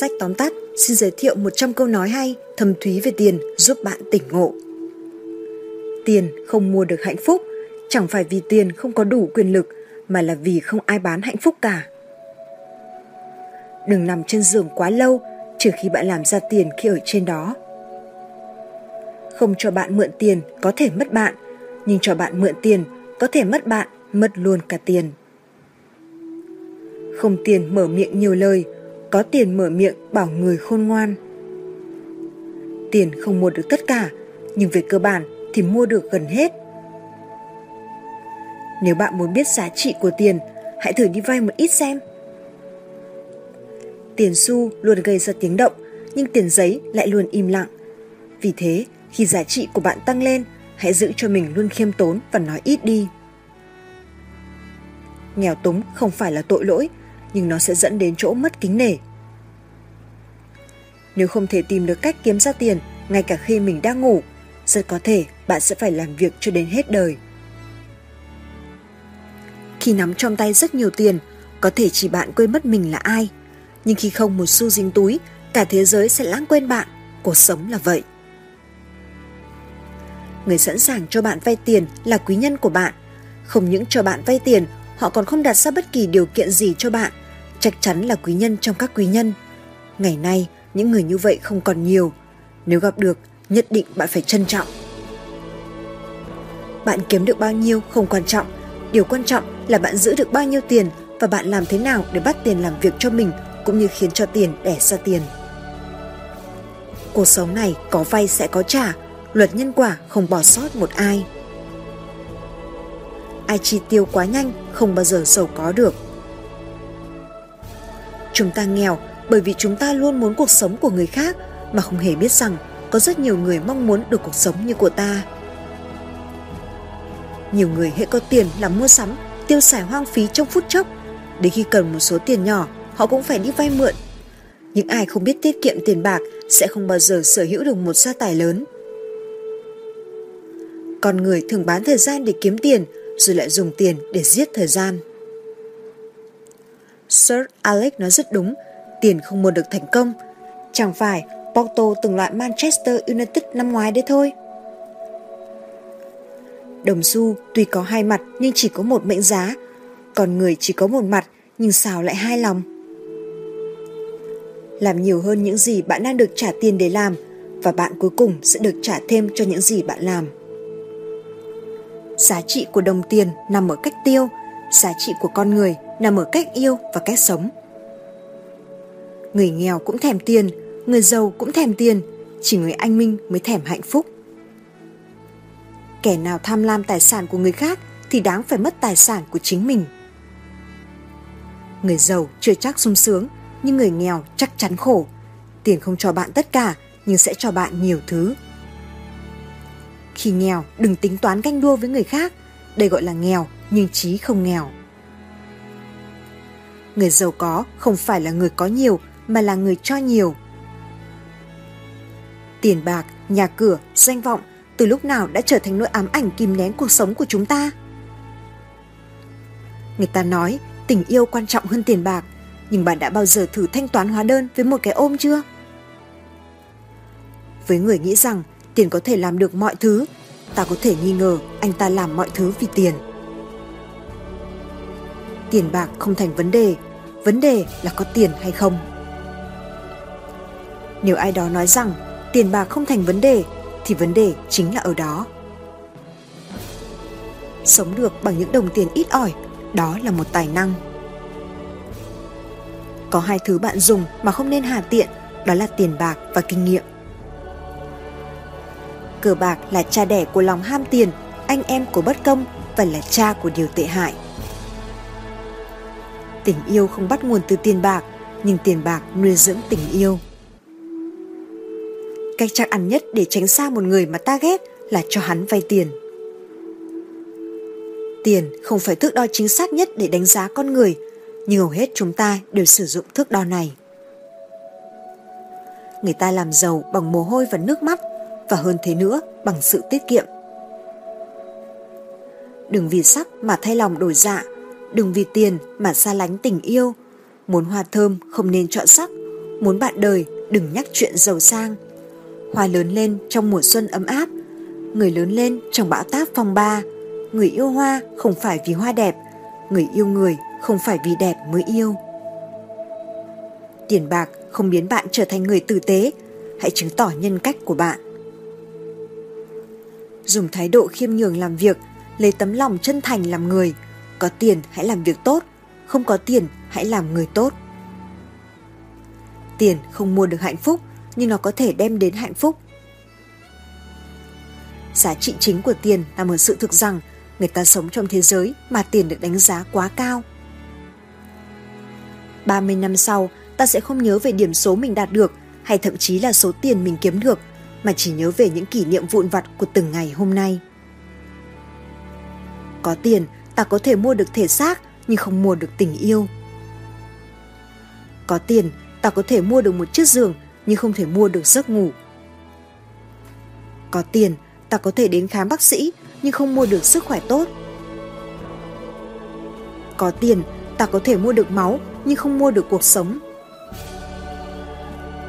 sách tóm tắt xin giới thiệu 100 câu nói hay, thầm thúy về tiền giúp bạn tỉnh ngộ. Tiền không mua được hạnh phúc, chẳng phải vì tiền không có đủ quyền lực mà là vì không ai bán hạnh phúc cả. Đừng nằm trên giường quá lâu trừ khi bạn làm ra tiền khi ở trên đó. Không cho bạn mượn tiền có thể mất bạn, nhưng cho bạn mượn tiền có thể mất bạn, mất luôn cả tiền. Không tiền mở miệng nhiều lời, có tiền mở miệng bảo người khôn ngoan. Tiền không mua được tất cả, nhưng về cơ bản thì mua được gần hết. Nếu bạn muốn biết giá trị của tiền, hãy thử đi vay một ít xem. Tiền xu luôn gây ra tiếng động, nhưng tiền giấy lại luôn im lặng. Vì thế, khi giá trị của bạn tăng lên, hãy giữ cho mình luôn khiêm tốn và nói ít đi. Nghèo túng không phải là tội lỗi, nhưng nó sẽ dẫn đến chỗ mất kính nể. Nếu không thể tìm được cách kiếm ra tiền ngay cả khi mình đang ngủ, rất có thể bạn sẽ phải làm việc cho đến hết đời. Khi nắm trong tay rất nhiều tiền, có thể chỉ bạn quên mất mình là ai. Nhưng khi không một xu dính túi, cả thế giới sẽ lãng quên bạn. Cuộc sống là vậy. Người sẵn sàng cho bạn vay tiền là quý nhân của bạn. Không những cho bạn vay tiền, họ còn không đặt ra bất kỳ điều kiện gì cho bạn. Chắc chắn là quý nhân trong các quý nhân. Ngày nay, những người như vậy không còn nhiều. Nếu gặp được, nhất định bạn phải trân trọng. Bạn kiếm được bao nhiêu không quan trọng, điều quan trọng là bạn giữ được bao nhiêu tiền và bạn làm thế nào để bắt tiền làm việc cho mình cũng như khiến cho tiền đẻ ra tiền. Cuộc sống này có vay sẽ có trả, luật nhân quả không bỏ sót một ai. Ai chi tiêu quá nhanh không bao giờ giàu có được. Chúng ta nghèo bởi vì chúng ta luôn muốn cuộc sống của người khác mà không hề biết rằng có rất nhiều người mong muốn được cuộc sống như của ta. Nhiều người hệ có tiền là mua sắm, tiêu xài hoang phí trong phút chốc. Đến khi cần một số tiền nhỏ, họ cũng phải đi vay mượn. Những ai không biết tiết kiệm tiền bạc sẽ không bao giờ sở hữu được một gia tài lớn. Con người thường bán thời gian để kiếm tiền rồi lại dùng tiền để giết thời gian. Sir Alex nói rất đúng, tiền không mua được thành công. Chẳng phải Porto từng loại Manchester United năm ngoái đấy thôi. Đồng xu tuy có hai mặt nhưng chỉ có một mệnh giá, còn người chỉ có một mặt nhưng sao lại hai lòng. Làm nhiều hơn những gì bạn đang được trả tiền để làm và bạn cuối cùng sẽ được trả thêm cho những gì bạn làm. Giá trị của đồng tiền nằm ở cách tiêu, giá trị của con người nằm ở cách yêu và cách sống. Người nghèo cũng thèm tiền, người giàu cũng thèm tiền, chỉ người anh minh mới thèm hạnh phúc. Kẻ nào tham lam tài sản của người khác thì đáng phải mất tài sản của chính mình. Người giàu chưa chắc sung sướng, nhưng người nghèo chắc chắn khổ. Tiền không cho bạn tất cả, nhưng sẽ cho bạn nhiều thứ. Khi nghèo, đừng tính toán canh đua với người khác. Đây gọi là nghèo, nhưng trí không nghèo. Người giàu có không phải là người có nhiều, mà là người cho nhiều. Tiền bạc, nhà cửa, danh vọng từ lúc nào đã trở thành nỗi ám ảnh kìm nén cuộc sống của chúng ta? Người ta nói tình yêu quan trọng hơn tiền bạc, nhưng bạn đã bao giờ thử thanh toán hóa đơn với một cái ôm chưa? Với người nghĩ rằng tiền có thể làm được mọi thứ, ta có thể nghi ngờ anh ta làm mọi thứ vì tiền. Tiền bạc không thành vấn đề, vấn đề là có tiền hay không. Nếu ai đó nói rằng tiền bạc không thành vấn đề thì vấn đề chính là ở đó. Sống được bằng những đồng tiền ít ỏi, đó là một tài năng. Có hai thứ bạn dùng mà không nên hà tiện, đó là tiền bạc và kinh nghiệm. Cờ bạc là cha đẻ của lòng ham tiền, anh em của bất công và là cha của điều tệ hại. Tình yêu không bắt nguồn từ tiền bạc, nhưng tiền bạc nuôi dưỡng tình yêu. Cách chắc ăn nhất để tránh xa một người mà ta ghét là cho hắn vay tiền. Tiền không phải thước đo chính xác nhất để đánh giá con người, nhưng hầu hết chúng ta đều sử dụng thước đo này. Người ta làm giàu bằng mồ hôi và nước mắt và hơn thế nữa bằng sự tiết kiệm. Đừng vì sắc mà thay lòng đổi dạ, đừng vì tiền mà xa lánh tình yêu. Muốn hoa thơm không nên chọn sắc, muốn bạn đời đừng nhắc chuyện giàu sang. Hoa lớn lên trong mùa xuân ấm áp, người lớn lên trong bão táp phong ba. Người yêu hoa không phải vì hoa đẹp, người yêu người không phải vì đẹp mới yêu. Tiền bạc không biến bạn trở thành người tử tế, hãy chứng tỏ nhân cách của bạn. Dùng thái độ khiêm nhường làm việc, lấy tấm lòng chân thành làm người. Có tiền hãy làm việc tốt, không có tiền hãy làm người tốt. Tiền không mua được hạnh phúc, nhưng nó có thể đem đến hạnh phúc. Giá trị chính của tiền nằm ở sự thực rằng người ta sống trong thế giới mà tiền được đánh giá quá cao. 30 năm sau, ta sẽ không nhớ về điểm số mình đạt được hay thậm chí là số tiền mình kiếm được, mà chỉ nhớ về những kỷ niệm vụn vặt của từng ngày hôm nay. Có tiền, ta có thể mua được thể xác nhưng không mua được tình yêu. Có tiền, ta có thể mua được một chiếc giường nhưng không thể mua được giấc ngủ. Có tiền, ta có thể đến khám bác sĩ nhưng không mua được sức khỏe tốt. Có tiền, ta có thể mua được máu nhưng không mua được cuộc sống.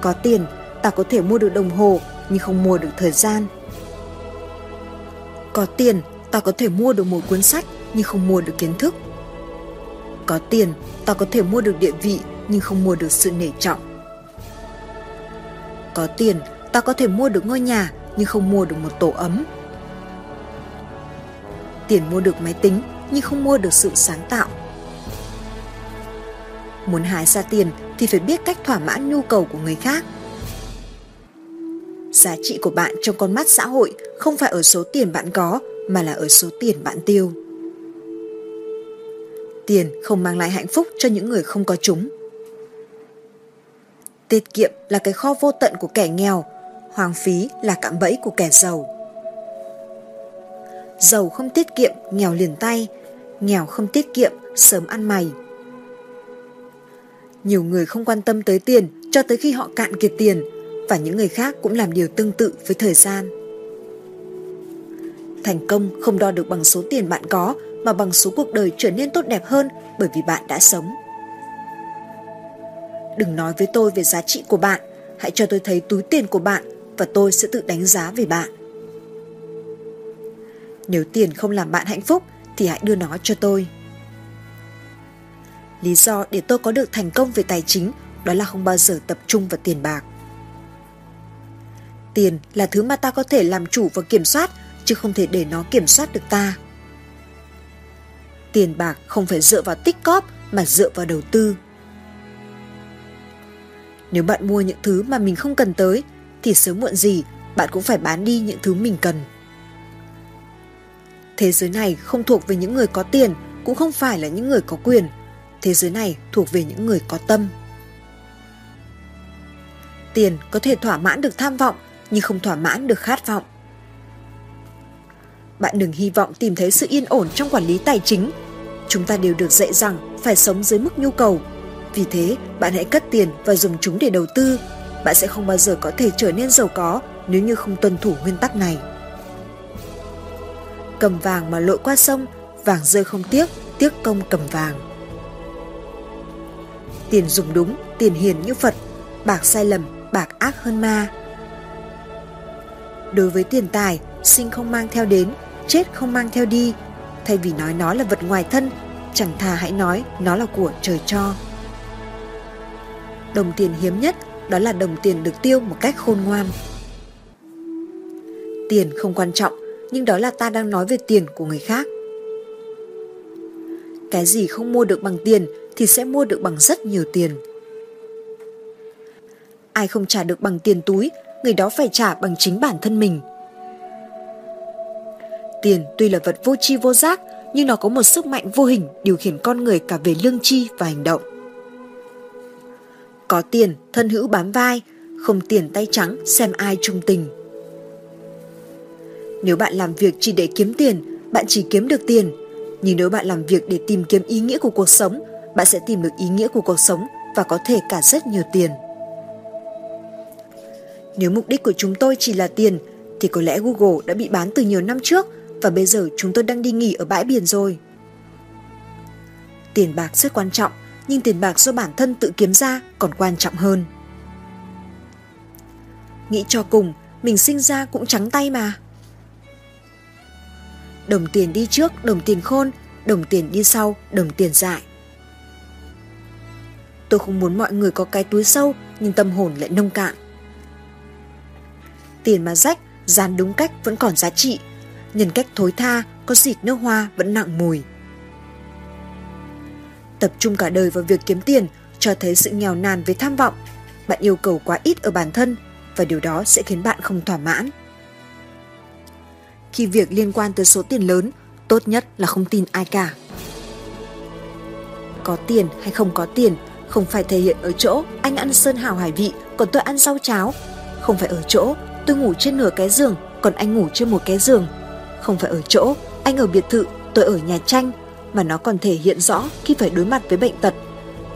Có tiền, ta có thể mua được đồng hồ nhưng không mua được thời gian. Có tiền, ta có thể mua được một cuốn sách nhưng không mua được kiến thức. Có tiền, ta có thể mua được địa vị nhưng không mua được sự nể trọng. Có tiền, ta có thể mua được ngôi nhà nhưng không mua được một tổ ấm. Tiền mua được máy tính nhưng không mua được sự sáng tạo. Muốn hái ra tiền thì phải biết cách thỏa mãn nhu cầu của người khác. Giá trị của bạn trong con mắt xã hội không phải ở số tiền bạn có mà là ở số tiền bạn tiêu. Tiền không mang lại hạnh phúc cho những người không có chúng. Tiết kiệm là cái kho vô tận của kẻ nghèo, hoang phí là cạm bẫy của kẻ giàu. Giàu không tiết kiệm, nghèo liền tay, nghèo không tiết kiệm, sớm ăn mày. Nhiều người không quan tâm tới tiền cho tới khi họ cạn kiệt tiền và những người khác cũng làm điều tương tự với thời gian. Thành công không đo được bằng số tiền bạn có mà bằng số cuộc đời trở nên tốt đẹp hơn bởi vì bạn đã sống. Đừng nói với tôi về giá trị của bạn, hãy cho tôi thấy túi tiền của bạn và tôi sẽ tự đánh giá về bạn. Nếu tiền không làm bạn hạnh phúc thì hãy đưa nó cho tôi. Lý do để tôi có được thành công về tài chính đó là không bao giờ tập trung vào tiền bạc. Tiền là thứ mà ta có thể làm chủ và kiểm soát chứ không thể để nó kiểm soát được ta. Tiền bạc không phải dựa vào tích cóp mà dựa vào đầu tư. Nếu bạn mua những thứ mà mình không cần tới thì sớm muộn gì bạn cũng phải bán đi những thứ mình cần. Thế giới này không thuộc về những người có tiền, cũng không phải là những người có quyền. Thế giới này thuộc về những người có tâm. Tiền có thể thỏa mãn được tham vọng, nhưng không thỏa mãn được khát vọng. Bạn đừng hy vọng tìm thấy sự yên ổn trong quản lý tài chính. Chúng ta đều được dạy rằng phải sống dưới mức nhu cầu. Vì thế, bạn hãy cất tiền và dùng chúng để đầu tư. Bạn sẽ không bao giờ có thể trở nên giàu có nếu như không tuân thủ nguyên tắc này. Cầm vàng mà lội qua sông, vàng rơi không tiếc, tiếc công cầm vàng. Tiền dùng đúng, tiền hiền như Phật, bạc sai lầm, bạc ác hơn ma. Đối với tiền tài, sinh không mang theo đến, chết không mang theo đi. Thay vì nói nó là vật ngoài thân, chẳng thà hãy nói nó là của trời cho. Đồng tiền hiếm nhất đó là đồng tiền được tiêu một cách khôn ngoan. Tiền không quan trọng, nhưng đó là ta đang nói về tiền của người khác. Cái gì không mua được bằng tiền thì sẽ mua được bằng rất nhiều tiền. Ai không trả được bằng tiền túi, người đó phải trả bằng chính bản thân mình. Tiền tuy là vật vô tri vô giác, nhưng nó có một sức mạnh vô hình điều khiển con người cả về lương tri và hành động. Có tiền, thân hữu bám vai, không tiền tay trắng xem ai trung tình. Nếu bạn làm việc chỉ để kiếm tiền, bạn chỉ kiếm được tiền. Nhưng nếu bạn làm việc để tìm kiếm ý nghĩa của cuộc sống, bạn sẽ tìm được ý nghĩa của cuộc sống và có thể cả rất nhiều tiền. Nếu mục đích của chúng tôi chỉ là tiền, thì có lẽ Google đã bị bán từ nhiều năm trước và bây giờ chúng tôi đang đi nghỉ ở bãi biển rồi. Tiền bạc rất quan trọng, nhưng tiền bạc do bản thân tự kiếm ra còn quan trọng hơn. nghĩ cho cùng, mình sinh ra cũng trắng tay mà. Đồng tiền đi trước, đồng tiền khôn, đồng tiền đi sau, đồng tiền dại. Tôi không muốn mọi người có cái túi sâu nhưng tâm hồn lại nông cạn. Tiền mà rách, dán đúng cách vẫn còn giá trị, nhân cách thối tha, có xịt nước hoa vẫn nặng mùi. Tập trung cả đời vào việc kiếm tiền cho thấy sự nghèo nàn với tham vọng. Bạn yêu cầu quá ít ở bản thân và điều đó sẽ khiến bạn không thỏa mãn. Khi việc liên quan tới số tiền lớn, tốt nhất là không tin ai cả. Có tiền hay không có tiền không phải thể hiện ở chỗ anh ăn sơn hào hải vị còn tôi ăn rau cháo. Không phải ở chỗ tôi ngủ trên nửa cái giường còn anh ngủ trên một cái giường. Không phải ở chỗ anh ở biệt thự tôi ở nhà tranh mà nó còn thể hiện rõ khi phải đối mặt với bệnh tật.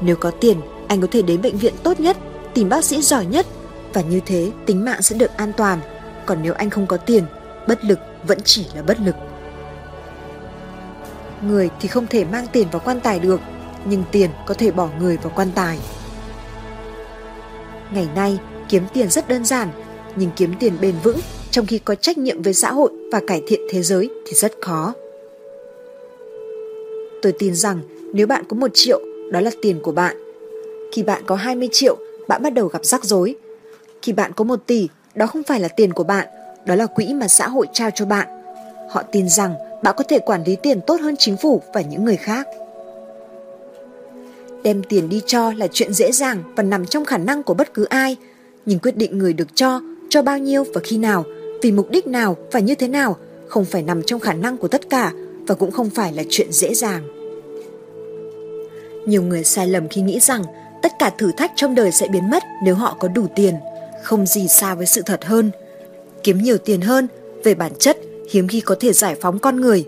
Nếu có tiền, anh có thể đến bệnh viện tốt nhất, tìm bác sĩ giỏi nhất và như thế tính mạng sẽ được an toàn. Còn nếu anh không có tiền, bất lực vẫn chỉ là bất lực. Người thì không thể mang tiền vào quan tài được, nhưng tiền có thể bỏ người vào quan tài. Ngày nay, kiếm tiền rất đơn giản, nhưng kiếm tiền bền vững trong khi có trách nhiệm với xã hội và cải thiện thế giới thì rất khó. Tôi tin rằng nếu bạn có một triệu, đó là tiền của bạn. Khi bạn có 20 triệu, bạn bắt đầu gặp rắc rối. Khi bạn có 1 tỷ, đó không phải là tiền của bạn, đó là quỹ mà xã hội trao cho bạn. Họ tin rằng bạn có thể quản lý tiền tốt hơn chính phủ và những người khác. Đem tiền đi cho là chuyện dễ dàng và nằm trong khả năng của bất cứ ai, nhưng quyết định người được cho, cho bao nhiêu và khi nào, vì mục đích nào và như thế nào không phải nằm trong khả năng của tất cả và cũng không phải là chuyện dễ dàng. Nhiều người sai lầm khi nghĩ rằng tất cả thử thách trong đời sẽ biến mất nếu họ có đủ tiền, không gì xa với sự thật hơn. Kiếm nhiều tiền hơn, về bản chất hiếm khi có thể giải phóng con người.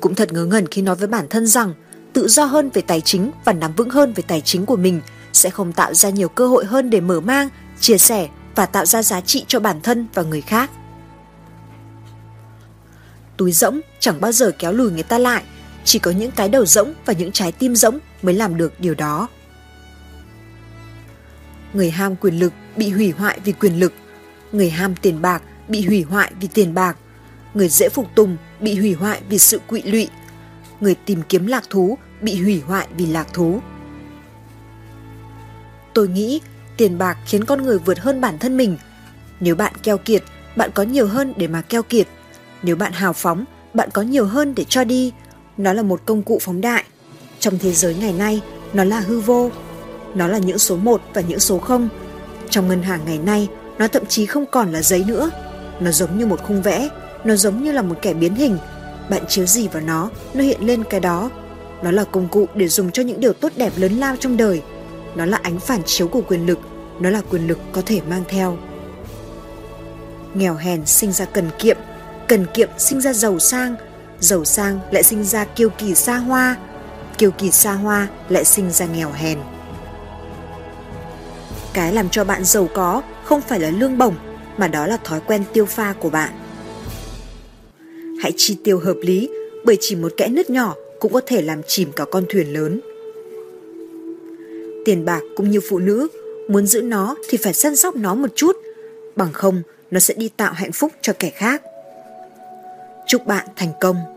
Cũng thật ngớ ngẩn khi nói với bản thân rằng tự do hơn về tài chính và nắm vững hơn về tài chính của mình sẽ không tạo ra nhiều cơ hội hơn để mở mang, chia sẻ và tạo ra giá trị cho bản thân và người khác. Túi rỗng chẳng bao giờ kéo lùi người ta lại, chỉ có những cái đầu rỗng và những trái tim rỗng mới làm được điều đó. Người ham quyền lực bị hủy hoại vì quyền lực, người ham tiền bạc bị hủy hoại vì tiền bạc, người dễ phục tùng bị hủy hoại vì sự quỵ lụy, người tìm kiếm lạc thú bị hủy hoại vì lạc thú. Tôi nghĩ tiền bạc khiến con người vượt hơn bản thân mình. Nếu bạn keo kiệt, bạn có nhiều hơn để mà keo kiệt. Nếu bạn hào phóng, bạn có nhiều hơn để cho đi. Nó là một công cụ phóng đại. Trong thế giới ngày nay, nó là hư vô. Nó là những số 1 và những số 0. Trong ngân hàng ngày nay, nó thậm chí không còn là giấy nữa. Nó giống như một khung vẽ, nó giống như là một kẻ biến hình. Bạn chiếu gì vào nó, nó hiện lên cái đó. Nó là công cụ để dùng cho những điều tốt đẹp lớn lao trong đời. Nó là ánh phản chiếu của quyền lực, nó là quyền lực có thể mang theo. Nghèo hèn sinh ra cần kiệm, cần kiệm sinh ra giàu sang, giàu sang lại sinh ra kiêu kỳ xa hoa, kiêu kỳ xa hoa lại sinh ra nghèo hèn. Cái làm cho bạn giàu có không phải là lương bổng mà đó là thói quen tiêu pha của bạn. Hãy chi tiêu hợp lý bởi chỉ một kẽ nứt nhỏ cũng có thể làm chìm cả con thuyền lớn. Tiền bạc cũng như phụ nữ, muốn giữ nó thì phải săn sóc nó một chút, bằng không nó sẽ đi tạo hạnh phúc cho kẻ khác. Chúc bạn thành công!